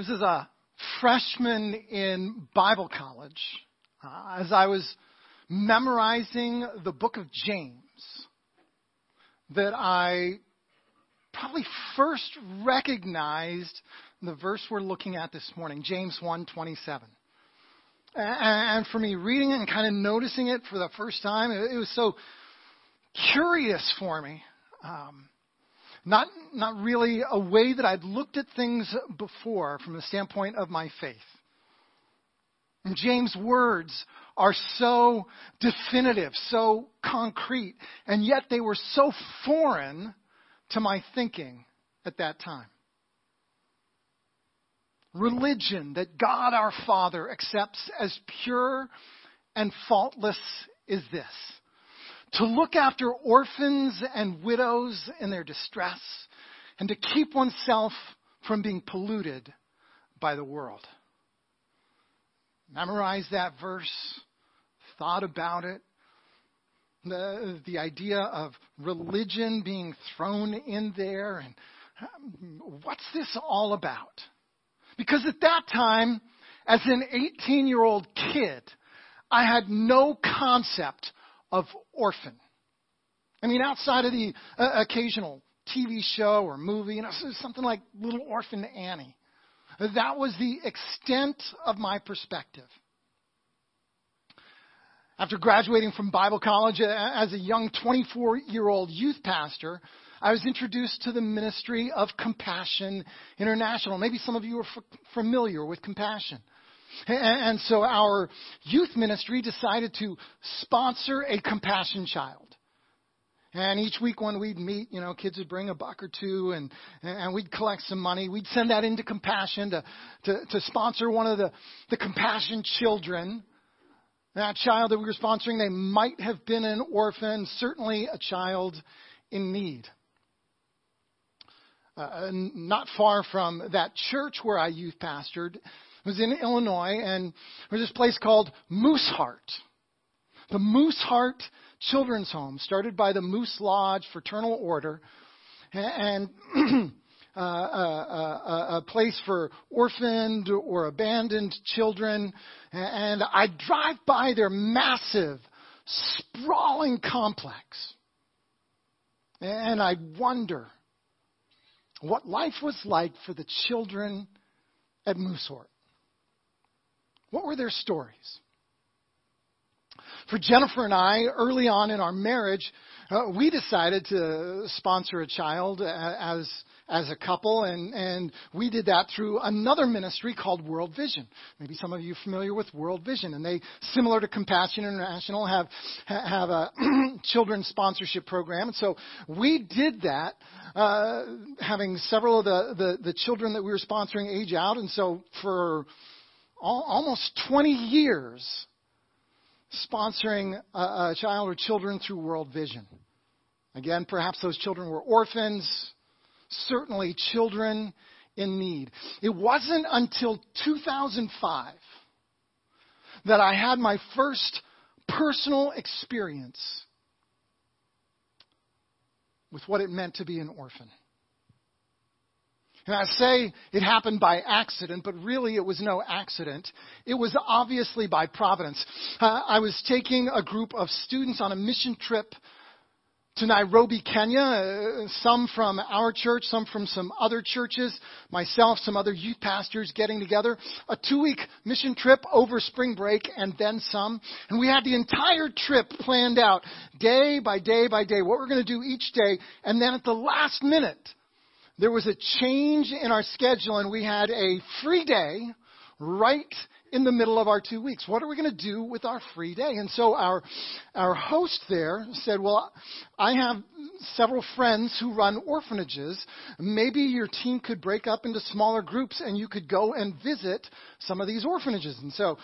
was as a freshman in Bible college, uh, as I was memorizing the book of James, that I probably first recognized the verse we're looking at this morning, James 1:27. And for me, reading it and kind of noticing it for the first time, it was so curious for me. Um, not, not really a way that I'd looked at things before from the standpoint of my faith. And James' words are so definitive, so concrete, and yet they were so foreign to my thinking at that time. Religion that God our Father accepts as pure and faultless is this to look after orphans and widows in their distress, and to keep oneself from being polluted by the world. Memorize that verse, thought about it. The, the idea of religion being thrown in there, and um, what's this all about? Because at that time, as an 18 year old kid, I had no concept of orphan. I mean, outside of the uh, occasional TV show or movie, you know, something like Little Orphan Annie. That was the extent of my perspective. After graduating from Bible college uh, as a young 24 year old youth pastor, I was introduced to the ministry of Compassion International. Maybe some of you are f- familiar with Compassion. And so our youth ministry decided to sponsor a compassion child. And each week when we'd meet, you know, kids would bring a buck or two and, and we'd collect some money. We'd send that into compassion to, to, to sponsor one of the, the compassion children. That child that we were sponsoring, they might have been an orphan, certainly a child in need. Uh, not far from that church where I youth pastored, was in Illinois, and there was this place called Mooseheart. The Mooseheart Children's Home, started by the Moose Lodge Fraternal Order, and uh, uh, uh, a place for orphaned or abandoned children. And I drive by their massive, sprawling complex, and I wonder what life was like for the children at Mooseheart. What were their stories? For Jennifer and I, early on in our marriage, uh, we decided to sponsor a child as as a couple, and and we did that through another ministry called World Vision. Maybe some of you are familiar with World Vision, and they, similar to Compassion International, have have a children's sponsorship program. And so we did that, uh, having several of the, the the children that we were sponsoring age out, and so for almost 20 years sponsoring a, a child or children through World Vision. Again, perhaps those children were orphans, certainly children in need. It wasn't until 2005 that I had my first personal experience with what it meant to be an orphan. And I say it happened by accident, but really it was no accident. It was obviously by providence. Uh, I was taking a group of students on a mission trip to Nairobi, Kenya, uh, some from our church, some from some other churches, myself, some other youth pastors getting together. A two week mission trip over spring break and then some. And we had the entire trip planned out day by day by day, what we're going to do each day. And then at the last minute, there was a change in our schedule and we had a free day right in the middle of our two weeks. What are we going to do with our free day? And so our, our host there said, well, I have several friends who run orphanages. Maybe your team could break up into smaller groups and you could go and visit some of these orphanages. And so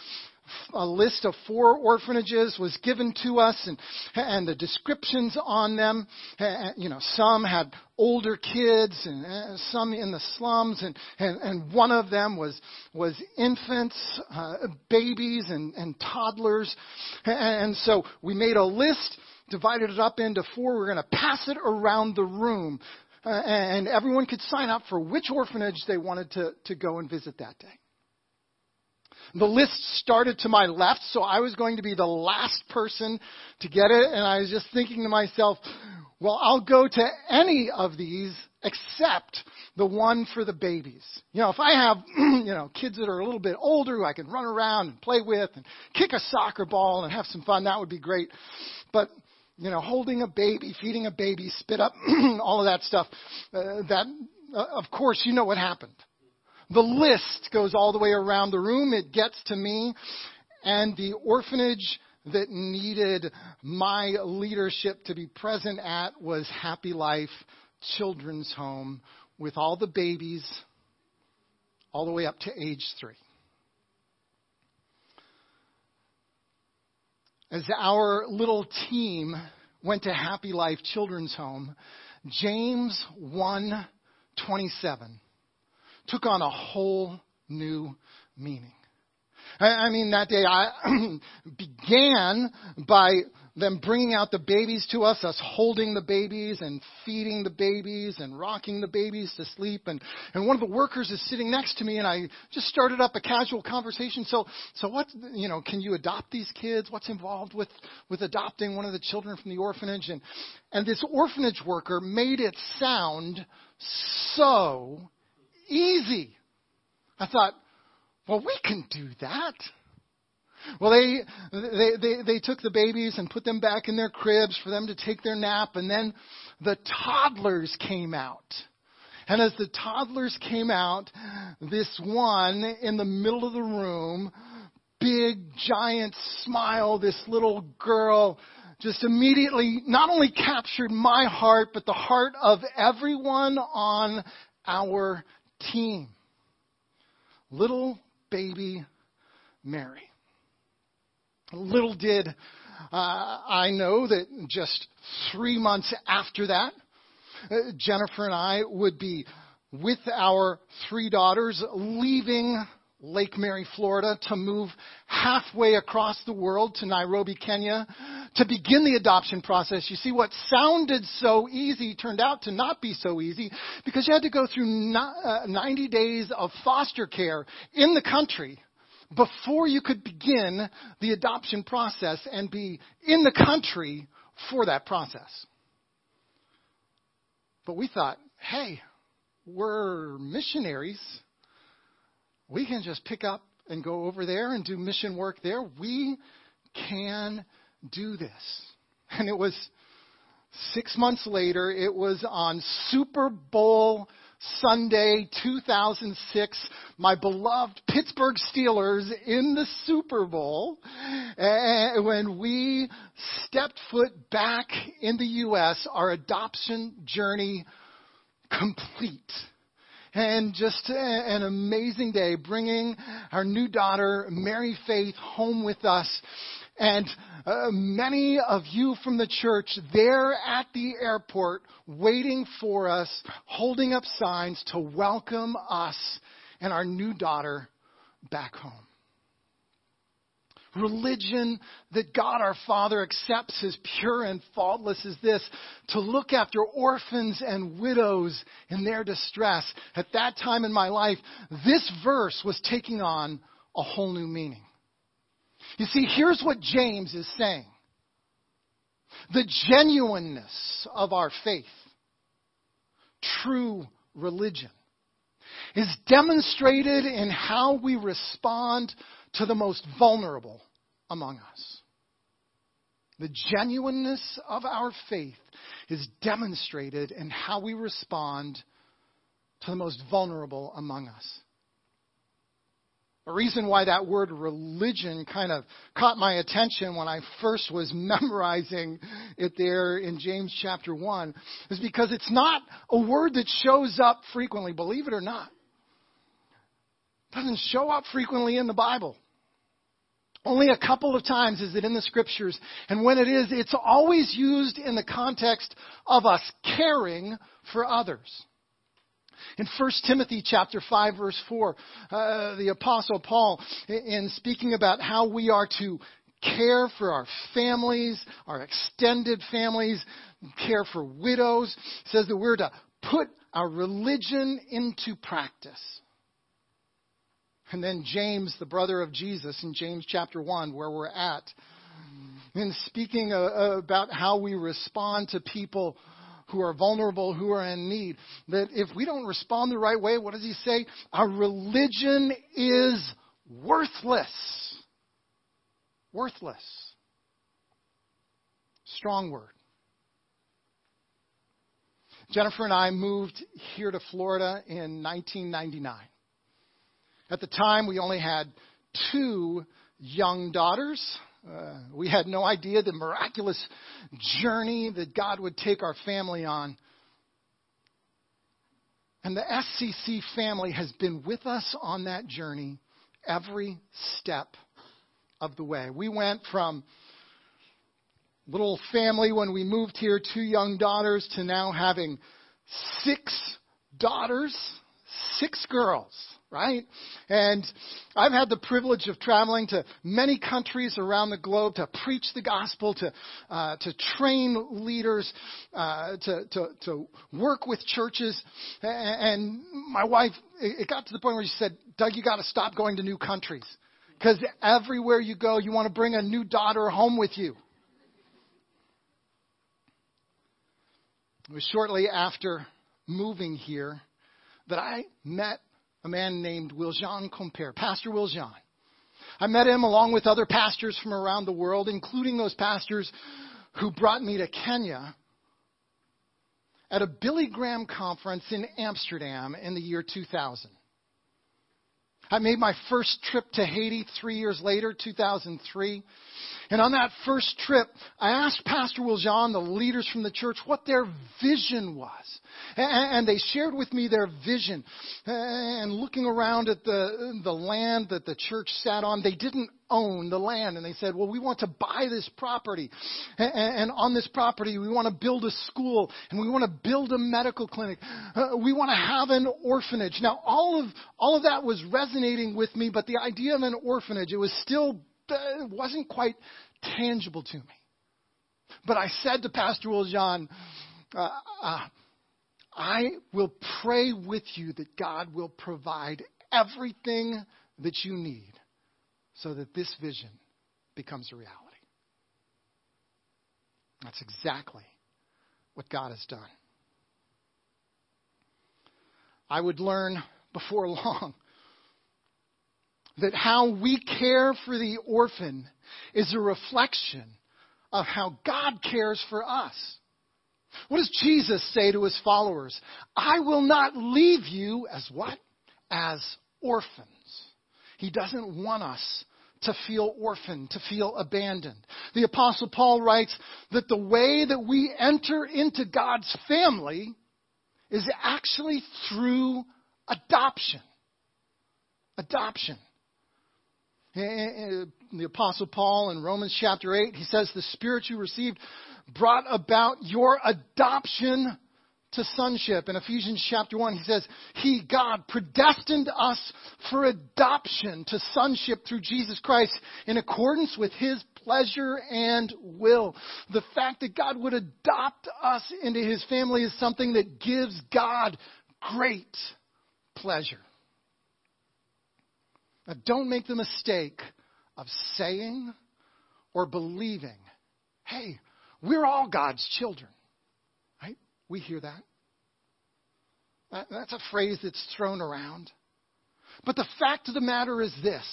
a list of four orphanages was given to us and, and the descriptions on them. You know, some had older kids and uh, some in the slums and, and, and one of them was, was infants, uh, babies and, and toddlers. And so we made a list, divided it up into four. We're going to pass it around the room uh, and everyone could sign up for which orphanage they wanted to, to go and visit that day. The list started to my left, so I was going to be the last person to get it, and I was just thinking to myself, well, I'll go to any of these except the one for the babies. You know, if I have, you know, kids that are a little bit older who I can run around and play with and kick a soccer ball and have some fun, that would be great. But, you know, holding a baby, feeding a baby, spit up, all of that stuff, uh, that, uh, of course, you know what happened. The list goes all the way around the room. It gets to me. And the orphanage that needed my leadership to be present at was Happy Life Children's Home with all the babies all the way up to age three. As our little team went to Happy Life Children's Home, James 127 took on a whole new meaning. I mean, that day I began by them bringing out the babies to us, us holding the babies and feeding the babies and rocking the babies to sleep. And, and one of the workers is sitting next to me and I just started up a casual conversation. So, so what, you know, can you adopt these kids? What's involved with, with adopting one of the children from the orphanage? And, and this orphanage worker made it sound so easy. I thought, well, we can do that. Well, they, they, they, they took the babies and put them back in their cribs for them to take their nap, and then the toddlers came out. And as the toddlers came out, this one in the middle of the room, big, giant smile, this little girl, just immediately not only captured my heart, but the heart of everyone on our team. Little baby Mary. Little did uh, I know that just three months after that, uh, Jennifer and I would be with our three daughters leaving Lake Mary, Florida, to move halfway across the world to Nairobi, Kenya, to begin the adoption process. You see, what sounded so easy turned out to not be so easy because you had to go through uh, 90 days of foster care in the country before you could begin the adoption process and be in the country for that process. But we thought, hey, we're missionaries we can just pick up and go over there and do mission work there. We can do this. And it was six months later, it was on Super Bowl Sunday 2006, my beloved Pittsburgh Steelers in the Super Bowl, when we stepped foot back in the U.S., our adoption journey complete and just an amazing day bringing our new daughter, Mary Faith, home with us. And uh, many of you from the church there at the airport waiting for us, holding up signs to welcome us and our new daughter back home religion that God our Father accepts as pure and faultless is this to look after orphans and widows in their distress. At that time in my life, this verse was taking on a whole new meaning. You see, here's what James is saying the genuineness of our faith, true religion, is demonstrated in how we respond to the most vulnerable among us. The genuineness of our faith is demonstrated in how we respond to the most vulnerable among us. A reason why that word religion kind of caught my attention when I first was memorizing it there in James chapter 1 is because it's not a word that shows up frequently, believe it or not. It doesn't show up frequently in the Bible. Only a couple of times is it in the scriptures. And when it is, it's always used in the context of us caring for others. In 1 Timothy chapter 5 verse 4, uh, the apostle Paul, in speaking about how we are to care for our families, our extended families, care for widows, says that we're to put our religion into practice. And then James, the brother of Jesus, in James chapter 1, where we're at, in speaking uh, uh, about how we respond to people who are vulnerable, who are in need, that if we don't respond the right way, what does he say? Our religion is worthless. Worthless. Strong word. Jennifer and I moved here to Florida in 1999. At the time, we only had two young daughters. Uh, we had no idea the miraculous journey that God would take our family on. And the SCC family has been with us on that journey every step of the way. We went from little family when we moved here, two young daughters, to now having six daughters, six girls, right? And I've had the privilege of traveling to many countries around the globe to preach the gospel, to uh, to train leaders, uh, to, to to work with churches. And my wife, it got to the point where she said, "Doug, you got to stop going to new countries." Because everywhere you go, you want to bring a new daughter home with you. It was shortly after moving here that I met a man named Wiljan Compere, Pastor Wiljan. I met him along with other pastors from around the world, including those pastors who brought me to Kenya at a Billy Graham conference in Amsterdam in the year 2000. I made my first trip to Haiti three years later, 2003. And on that first trip, I asked Pastor Wiljan, the leaders from the church, what their vision was. And they shared with me their vision. And looking around at the, the land that the church sat on, they didn't own the land. And they said, well, we want to buy this property. And on this property, we want to build a school and we want to build a medical clinic. Uh, we want to have an orphanage. Now, all of, all of that was resonating with me, but the idea of an orphanage, it was still it wasn't quite tangible to me. But I said to Pastor Wiljan, uh, uh, I will pray with you that God will provide everything that you need so that this vision becomes a reality. That's exactly what God has done. I would learn before long that how we care for the orphan is a reflection of how God cares for us. What does Jesus say to his followers? I will not leave you as what? As orphans. He doesn't want us to feel orphaned, to feel abandoned. The apostle Paul writes that the way that we enter into God's family is actually through adoption. Adoption eh, eh, eh, the Apostle Paul in Romans chapter 8, he says, The Spirit you received brought about your adoption to sonship. In Ephesians chapter 1, he says, He, God, predestined us for adoption to sonship through Jesus Christ in accordance with His pleasure and will. The fact that God would adopt us into His family is something that gives God great pleasure. Now, don't make the mistake of saying or believing, hey, we're all God's children. Right? We hear that. That's a phrase that's thrown around. But the fact of the matter is this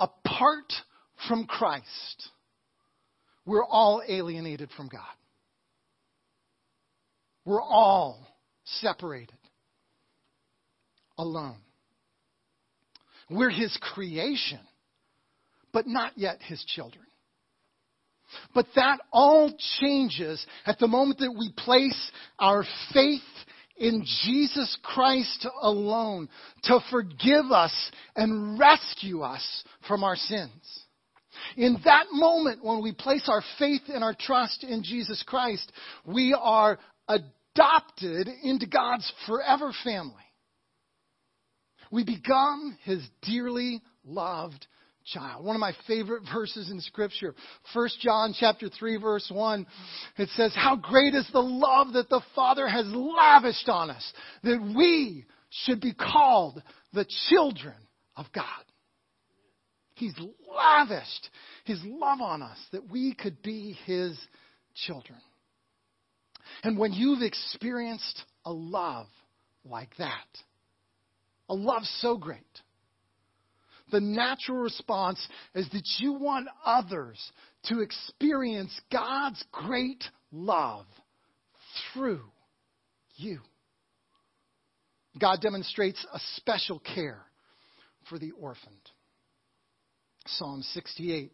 apart from Christ, we're all alienated from God. We're all separated, alone. We're His creation, but not yet His children. But that all changes at the moment that we place our faith in Jesus Christ alone to forgive us and rescue us from our sins. In that moment, when we place our faith and our trust in Jesus Christ, we are adopted into God's forever family. We become his dearly loved child. One of my favorite verses in scripture. 1 John chapter 3 verse 1. It says, how great is the love that the Father has lavished on us that we should be called the children of God. He's lavished his love on us that we could be his children. And when you've experienced a love like that, a love so great, the natural response is that you want others to experience God's great love through you. God demonstrates a special care for the orphaned. Psalm 68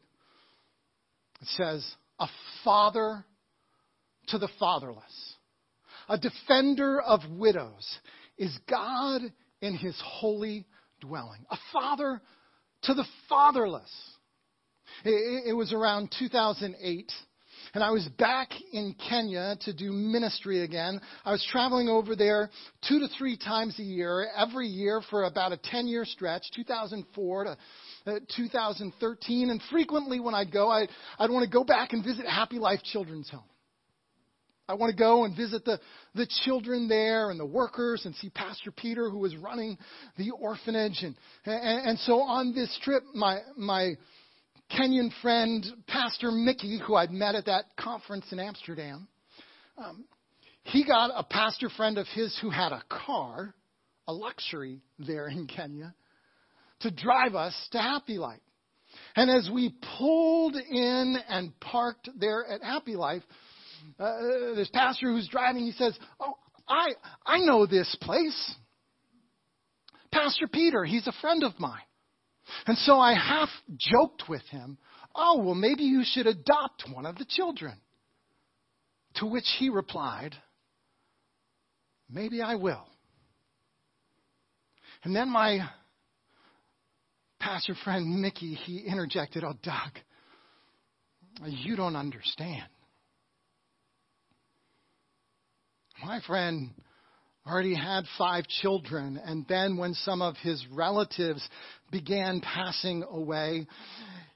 it says, A father to the fatherless, a defender of widows is God in his holy dwelling. A father to the fatherless. It, was around 2008 and I was back in Kenya to do ministry again. I was traveling over there two to three times a year, every year for about a 10 year stretch, 2004 to uh, 2013. And frequently when I'd go, I'd, I'd want to go back and visit Happy Life Children's Home. I want to go and visit the, the children there and the workers and see Pastor Peter who was running the orphanage. And, and, and so on this trip, my, my Kenyan friend, Pastor Mickey, who I'd met at that conference in Amsterdam, um, he got a pastor friend of his who had a car, a luxury there in Kenya, to drive us to Happy Life. And as we pulled in and parked there at Happy Life, uh, this pastor who's driving, he says, "Oh, I I know this place. Pastor Peter, he's a friend of mine." And so I half joked with him, Oh, well, maybe you should adopt one of the children. To which he replied, Maybe I will. And then my pastor friend Mickey, he interjected, Oh, Doug, you don't understand. My friend already had five children, and then when some of his relatives began passing away,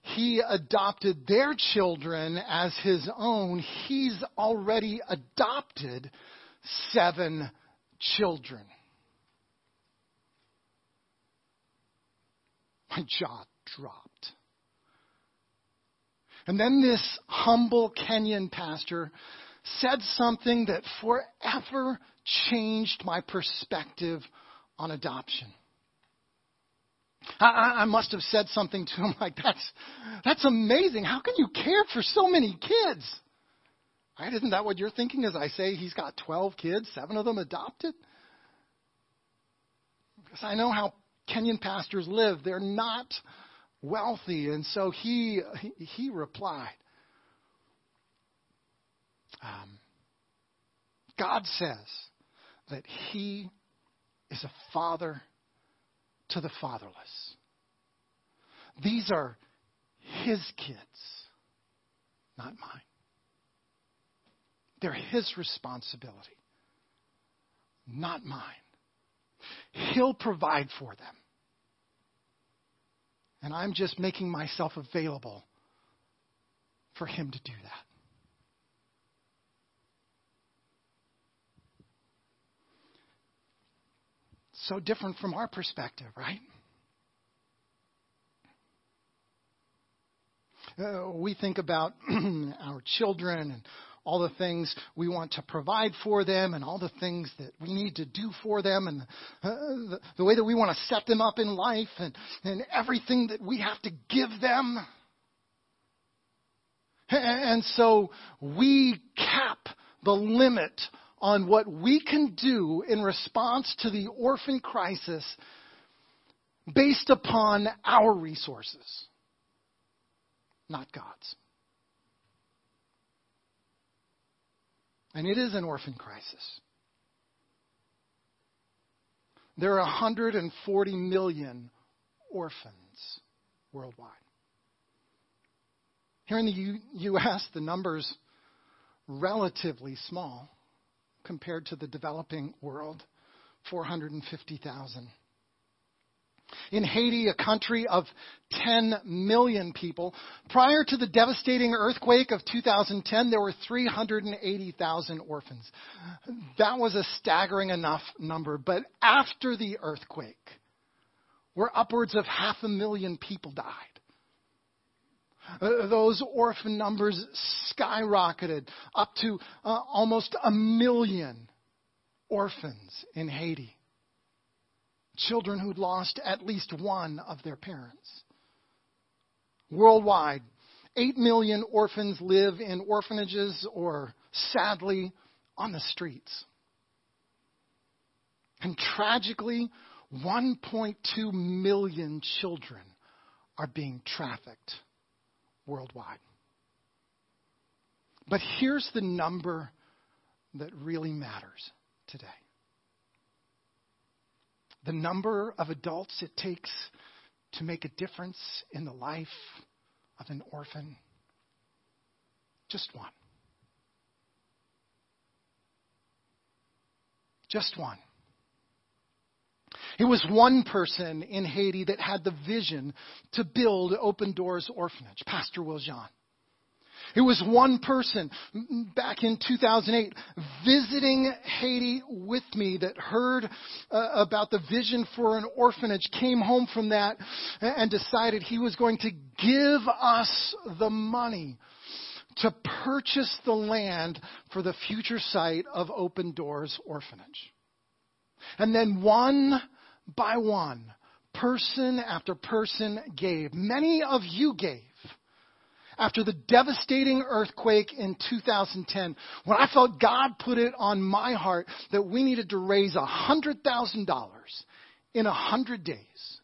he adopted their children as his own. He's already adopted seven children. My jaw dropped. And then this humble Kenyan pastor said something that forever changed my perspective on adoption. I, I, must have said something to him like, that's, that's amazing. How can you care for so many kids? Right? Isn't that what you're thinking as I say he's got 12 kids, seven of them adopted? Because I know how Kenyan pastors live. They're not wealthy. And so he, he, he replied, um, God says that He is a father to the fatherless. These are His kids, not mine. They're His responsibility, not mine. He'll provide for them. And I'm just making myself available for Him to do that. So different from our perspective, right? Uh, we think about our children and all the things we want to provide for them and all the things that we need to do for them and uh, the, the, way that we want to set them up in life and, and everything that we have to give them. And so we cap the limit on what we can do in response to the orphan crisis based upon our resources, not God's. And it is an orphan crisis. There are 140 million orphans worldwide. Here in the U.S., the number's relatively small compared to the developing world 450,000. In Haiti, a country of 10 million people, prior to the devastating earthquake of 2010, there were 380,000 orphans. That was a staggering enough number. But after the earthquake, where upwards of half a million people died, uh, those orphan numbers skyrocketed up to uh, almost a million orphans in Haiti. Children who'd lost at least one of their parents. Worldwide, 8 million orphans live in orphanages or, sadly, on the streets. And tragically, 1.2 million children are being trafficked worldwide. But here's the number that really matters today the number of adults it takes to make a difference in the life of an orphan. Just one. Just one. It was one person in Haiti that had the vision to build Open Doors Orphanage, Pastor Wiljan. It was one person back in 2008 visiting Haiti with me that heard uh, about the vision for an orphanage, came home from that, and decided he was going to give us the money to purchase the land for the future site of Open Doors Orphanage. And then one by one, person after person gave. Many of you gave. After the devastating earthquake in 2010, when I felt God put it on my heart that we needed to raise $100,000 in 100 days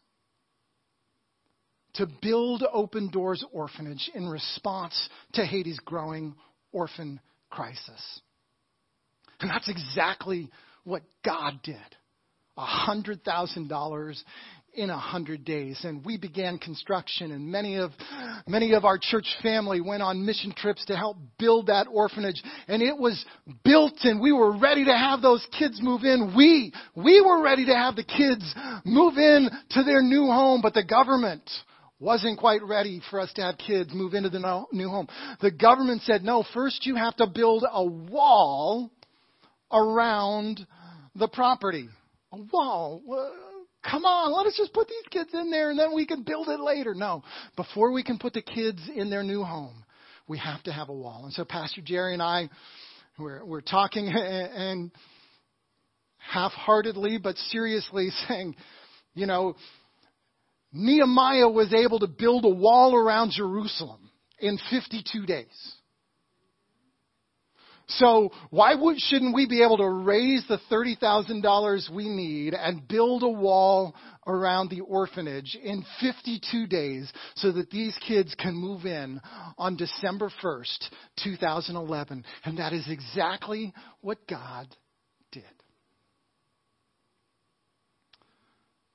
to build Open Doors Orphanage in response to Haiti's growing orphan crisis. And that's exactly what God did. $100,000 in a hundred days. And we began construction and many of, many of our church family went on mission trips to help build that orphanage. And it was built and we were ready to have those kids move in. We, we were ready to have the kids move in to their new home, but the government wasn't quite ready for us to have kids move into the new home. The government said, no, first you have to build a wall around the property wall. Come on, let us just put these kids in there and then we can build it later. No, before we can put the kids in their new home, we have to have a wall. And so Pastor Jerry and I, we're, we're talking and half-heartedly but seriously saying, you know, Nehemiah was able to build a wall around Jerusalem in 52 days. So why would, shouldn't we be able to raise the $30,000 we need and build a wall around the orphanage in 52 days so that these kids can move in on December 1st, 2011? And that is exactly what God did.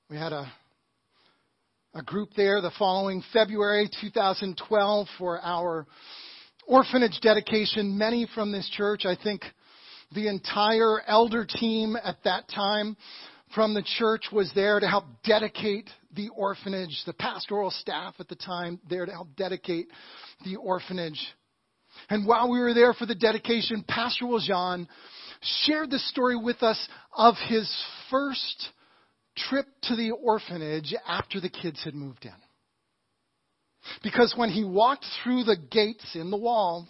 We had a a group there the following February 2012 for our orphanage dedication, many from this church, I think the entire elder team at that time from the church was there to help dedicate the orphanage. The pastoral staff at the time there to help dedicate the orphanage. And while we were there for the dedication, Pastor Jean shared the story with us of his first trip to the orphanage after the kids had moved in. Because when he walked through the gates in the wall,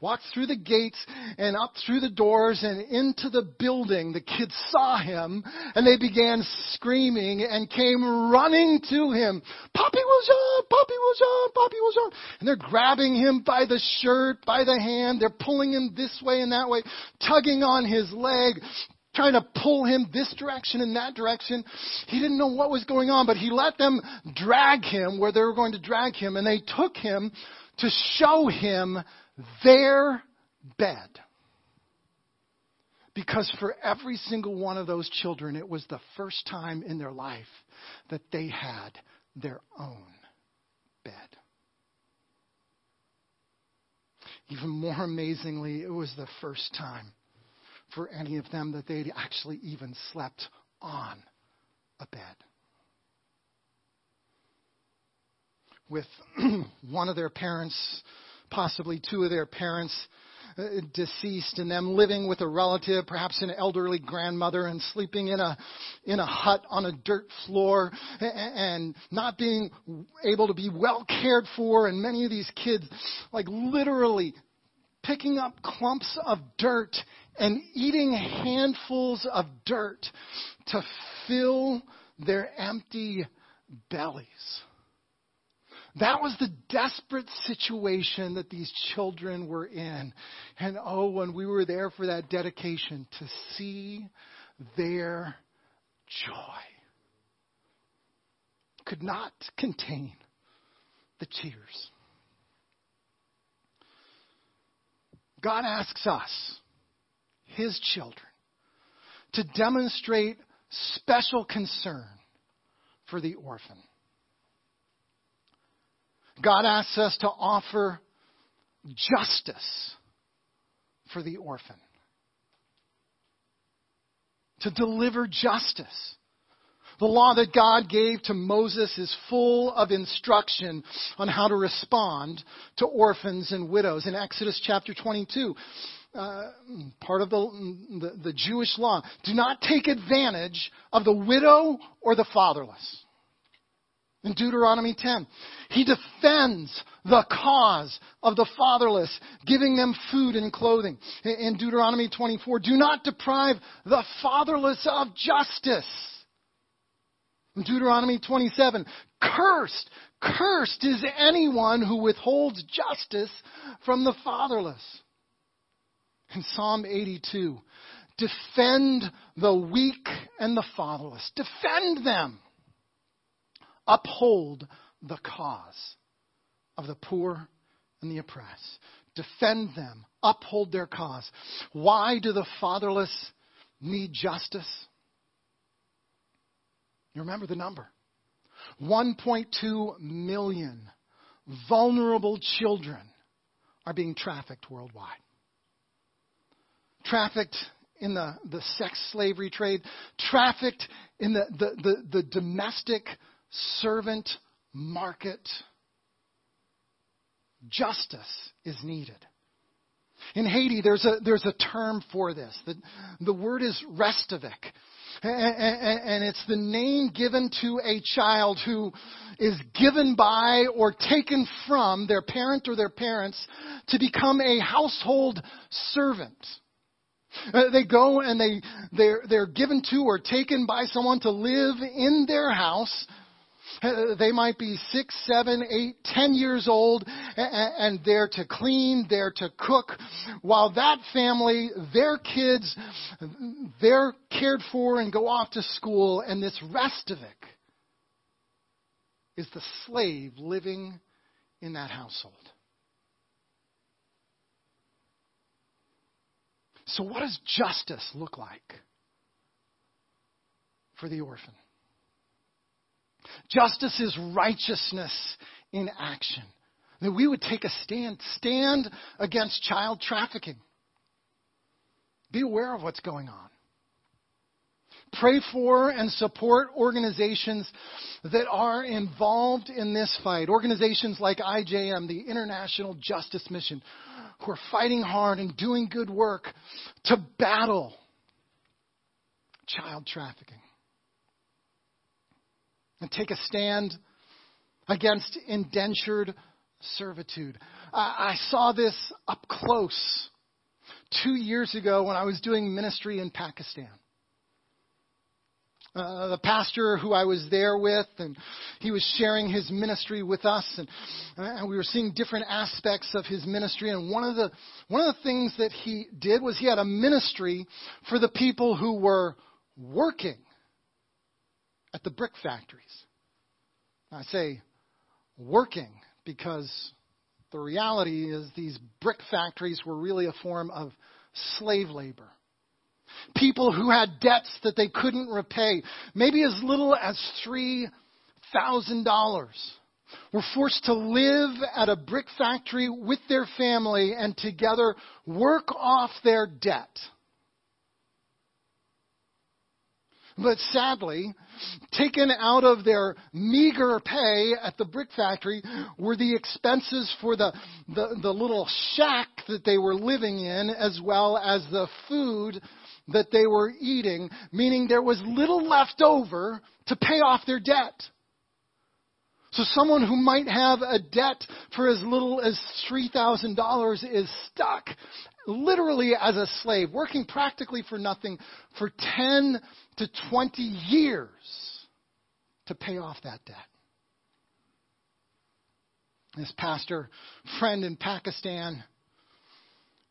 walked through the gates and up through the doors and into the building, the kids saw him and they began screaming and came running to him. Poppy was on, Poppy was on, Poppy was on. And they're grabbing him by the shirt, by the hand. They're pulling him this way and that way, tugging on his leg, trying to pull him this direction and that direction. He didn't know what was going on, but he let them drag him where they were going to drag him, and they took him to show him their bed. Because for every single one of those children, it was the first time in their life that they had their own bed. Even more amazingly, it was the first time for any of them that they'd actually even slept on a bed. with one of their parents, possibly two of their parents uh, deceased, and them living with a relative, perhaps an elderly grandmother, and sleeping in a in a hut on a dirt floor, and not being able to be well cared for, and many of these kids, like literally picking up clumps of dirt and eating handfuls of dirt to fill their empty bellies. That was the desperate situation that these children were in. And oh, when we were there for that dedication, to see their joy could not contain the tears. God asks us, His children, to demonstrate special concern for the orphan. God asks us to offer justice for the orphan, to deliver justice. The law that God gave to Moses is full of instruction on how to respond to orphans and widows. In Exodus chapter 22, uh, part of the, the, the Jewish law, do not take advantage of the widow or the fatherless. In Deuteronomy 10, he defends the cause of the fatherless, giving them food and clothing. In Deuteronomy 24, do not deprive the fatherless of justice. In Deuteronomy 27, cursed, cursed is anyone who withholds justice from the fatherless. In Psalm 82, defend the weak and the fatherless. Defend them. Uphold the cause of the poor and the oppressed. Defend them. Uphold their cause. Why do the fatherless need justice? You remember the number 1.2 million vulnerable children are being trafficked worldwide. Trafficked in the, the sex slavery trade, trafficked in the, the, the, the domestic servant market. Justice is needed. In Haiti, there's a, there's a term for this. The, the word is restavek. And it's the name given to a child who is given by or taken from their parent or their parents to become a household servant. Uh, they go and they, they're, they're given to or taken by someone to live in their house uh, they might be six, seven, eight, ten years old, and and they're to clean, they're to cook, while that family, their kids, they're cared for and go off to school, and this Restavek is the slave living in that household. So, what does justice look like for the orphan? Justice is righteousness in action. That we would take a stand, stand against child trafficking. Be aware of what's going on. Pray for and support organizations that are involved in this fight. Organizations like IJM, the International Justice Mission, who are fighting hard and doing good work to battle child trafficking and take a stand against indentured servitude. I, I saw this up close two years ago when I was doing ministry in Pakistan. Uh, the pastor who I was there with, and he was sharing his ministry with us, and, and we were seeing different aspects of his ministry. And one of the one of the things that he did was he had a ministry for the people who were working at the brick factories. I say working because the reality is these brick factories were really a form of slave labor. People who had debts that they couldn't repay, maybe as little as $3,000, were forced to live at a brick factory with their family and together work off their debt. But sadly, taken out of their meager pay at the brick factory were the expenses for the, the, the little shack that they were living in, as well as the food that they were eating, meaning there was little left over to pay off their debt. So someone who might have a debt for as little as $3,000 is stuck literally as a slave, working practically for nothing for 10 to 20 years to pay off that debt. This pastor friend in Pakistan,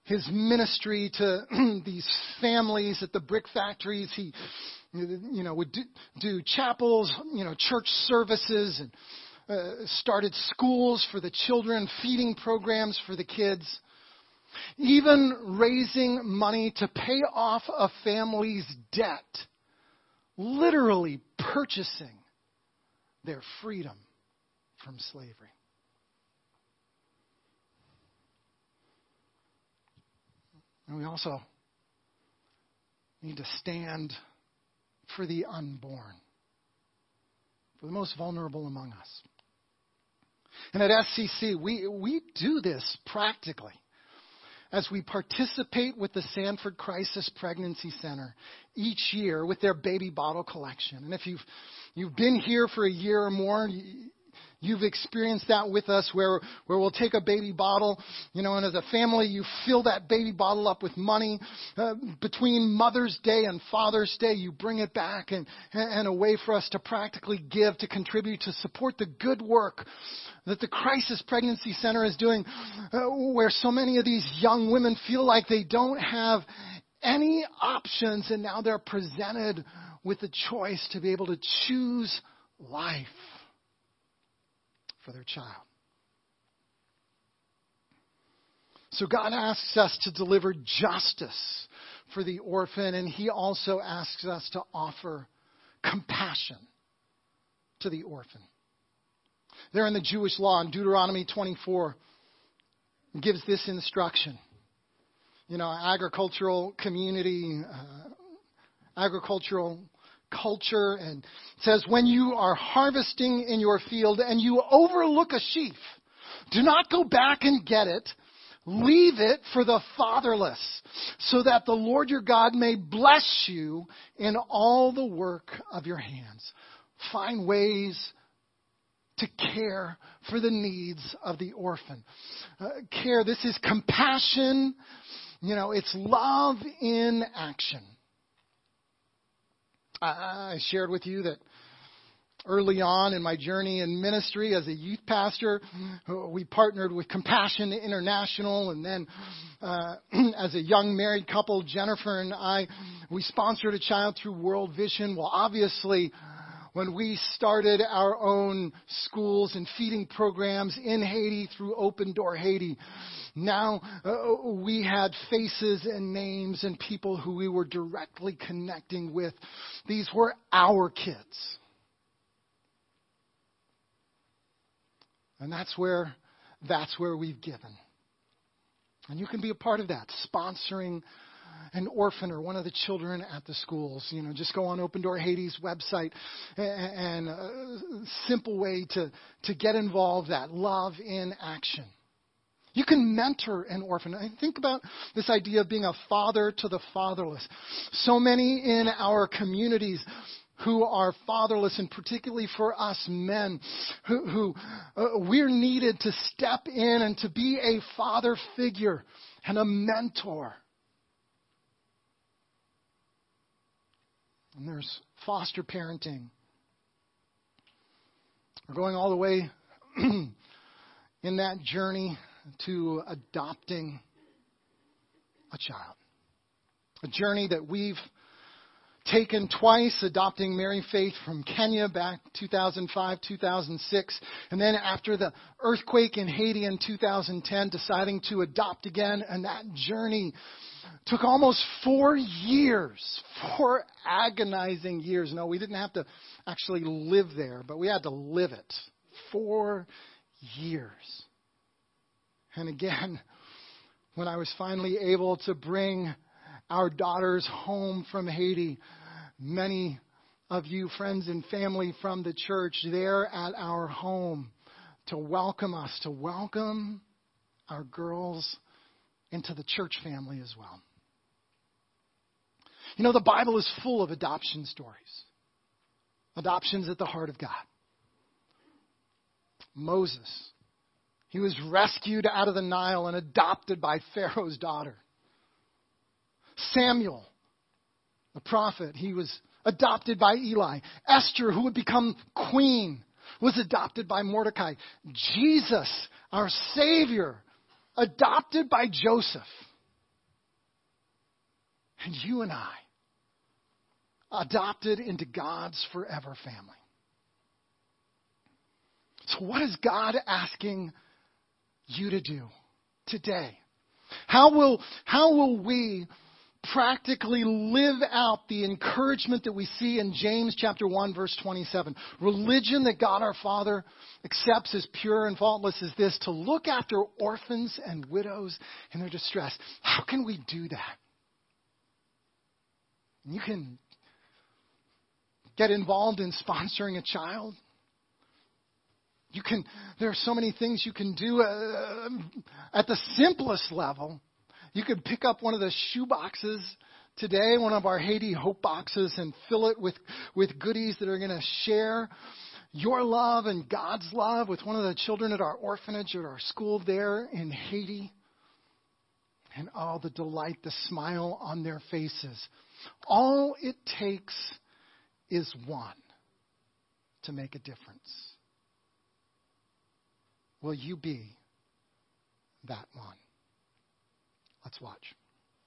his ministry to these families at the brick factories, he you know would do, do chapels, you know church services and uh, started schools for the children, feeding programs for the kids, even raising money to pay off a family's debt, literally purchasing their freedom from slavery. And we also need to stand for the unborn, for the most vulnerable among us. And at SCC, we, we do this practically as we participate with the Sanford Crisis Pregnancy Center each year with their baby bottle collection. And if you've, you've been here for a year or more, You've experienced that with us where, where we'll take a baby bottle, you know, and as a family, you fill that baby bottle up with money. Uh, between Mother's Day and Father's Day, you bring it back and, and a way for us to practically give, to contribute, to support the good work that the Crisis Pregnancy Center is doing, uh, where so many of these young women feel like they don't have any options and now they're presented with the choice to be able to choose life for their child. So God asks us to deliver justice for the orphan, and He also asks us to offer compassion to the orphan. There in the Jewish law in Deuteronomy 24 gives this instruction. You know, agricultural community, uh, agricultural culture and says when you are harvesting in your field and you overlook a sheaf, do not go back and get it. Leave it for the fatherless so that the Lord your God may bless you in all the work of your hands. Find ways to care for the needs of the orphan. Uh, care, this is compassion. You know, it's love in action. I shared with you that early on in my journey in ministry as a youth pastor, we partnered with Compassion International, and then uh, as a young married couple, Jennifer and I, we sponsored a child through World Vision. Well, obviously, when we started our own schools and feeding programs in Haiti through Open Door Haiti, now uh, we had faces and names and people who we were directly connecting with. These were our kids. And that's where that's where we've given. And you can be a part of that, sponsoring an orphan or one of the children at the schools. You know, just go on Open Door Haiti's website and a simple way to, to get involved that love in action. You can mentor an orphan. I think about this idea of being a father to the fatherless. So many in our communities who are fatherless, and particularly for us men, who, who uh, we're needed to step in and to be a father figure and a mentor. And there's foster parenting. We're going all the way in that journey to adopting a child. A journey that we've taken twice, adopting Mary Faith from Kenya back 2005, 2006, and then after the earthquake in Haiti in 2010, deciding to adopt again, and that journey took almost four years, four agonizing years. No, we didn't have to actually live there, but we had to live it. Four years. And again, when I was finally able to bring our daughters home from Haiti, many of you, friends and family from the church, there at our home to welcome us, to welcome our girls into the church family as well. You know, the Bible is full of adoption stories. Adoption's at the heart of God. Moses, he was rescued out of the Nile and adopted by Pharaoh's daughter. Samuel, the prophet, he was adopted by Eli. Esther, who would become queen, was adopted by Mordecai. Jesus, our Savior, adopted by Joseph. And you and I, adopted into God's forever family. So, what is God asking you to do today? How will, how will we practically live out the encouragement that we see in James chapter 1 verse 27. Religion that God our Father accepts as pure and faultless is this to look after orphans and widows in their distress. How can we do that? You can get involved in sponsoring a child. You can there are so many things you can do uh, at the simplest level you could pick up one of the shoe boxes today, one of our Haiti Hope boxes, and fill it with, with goodies that are going to share your love and God's love with one of the children at our orphanage at our school there in Haiti. And all the delight, the smile on their faces. All it takes is one to make a difference. Will you be that one? Let's watch.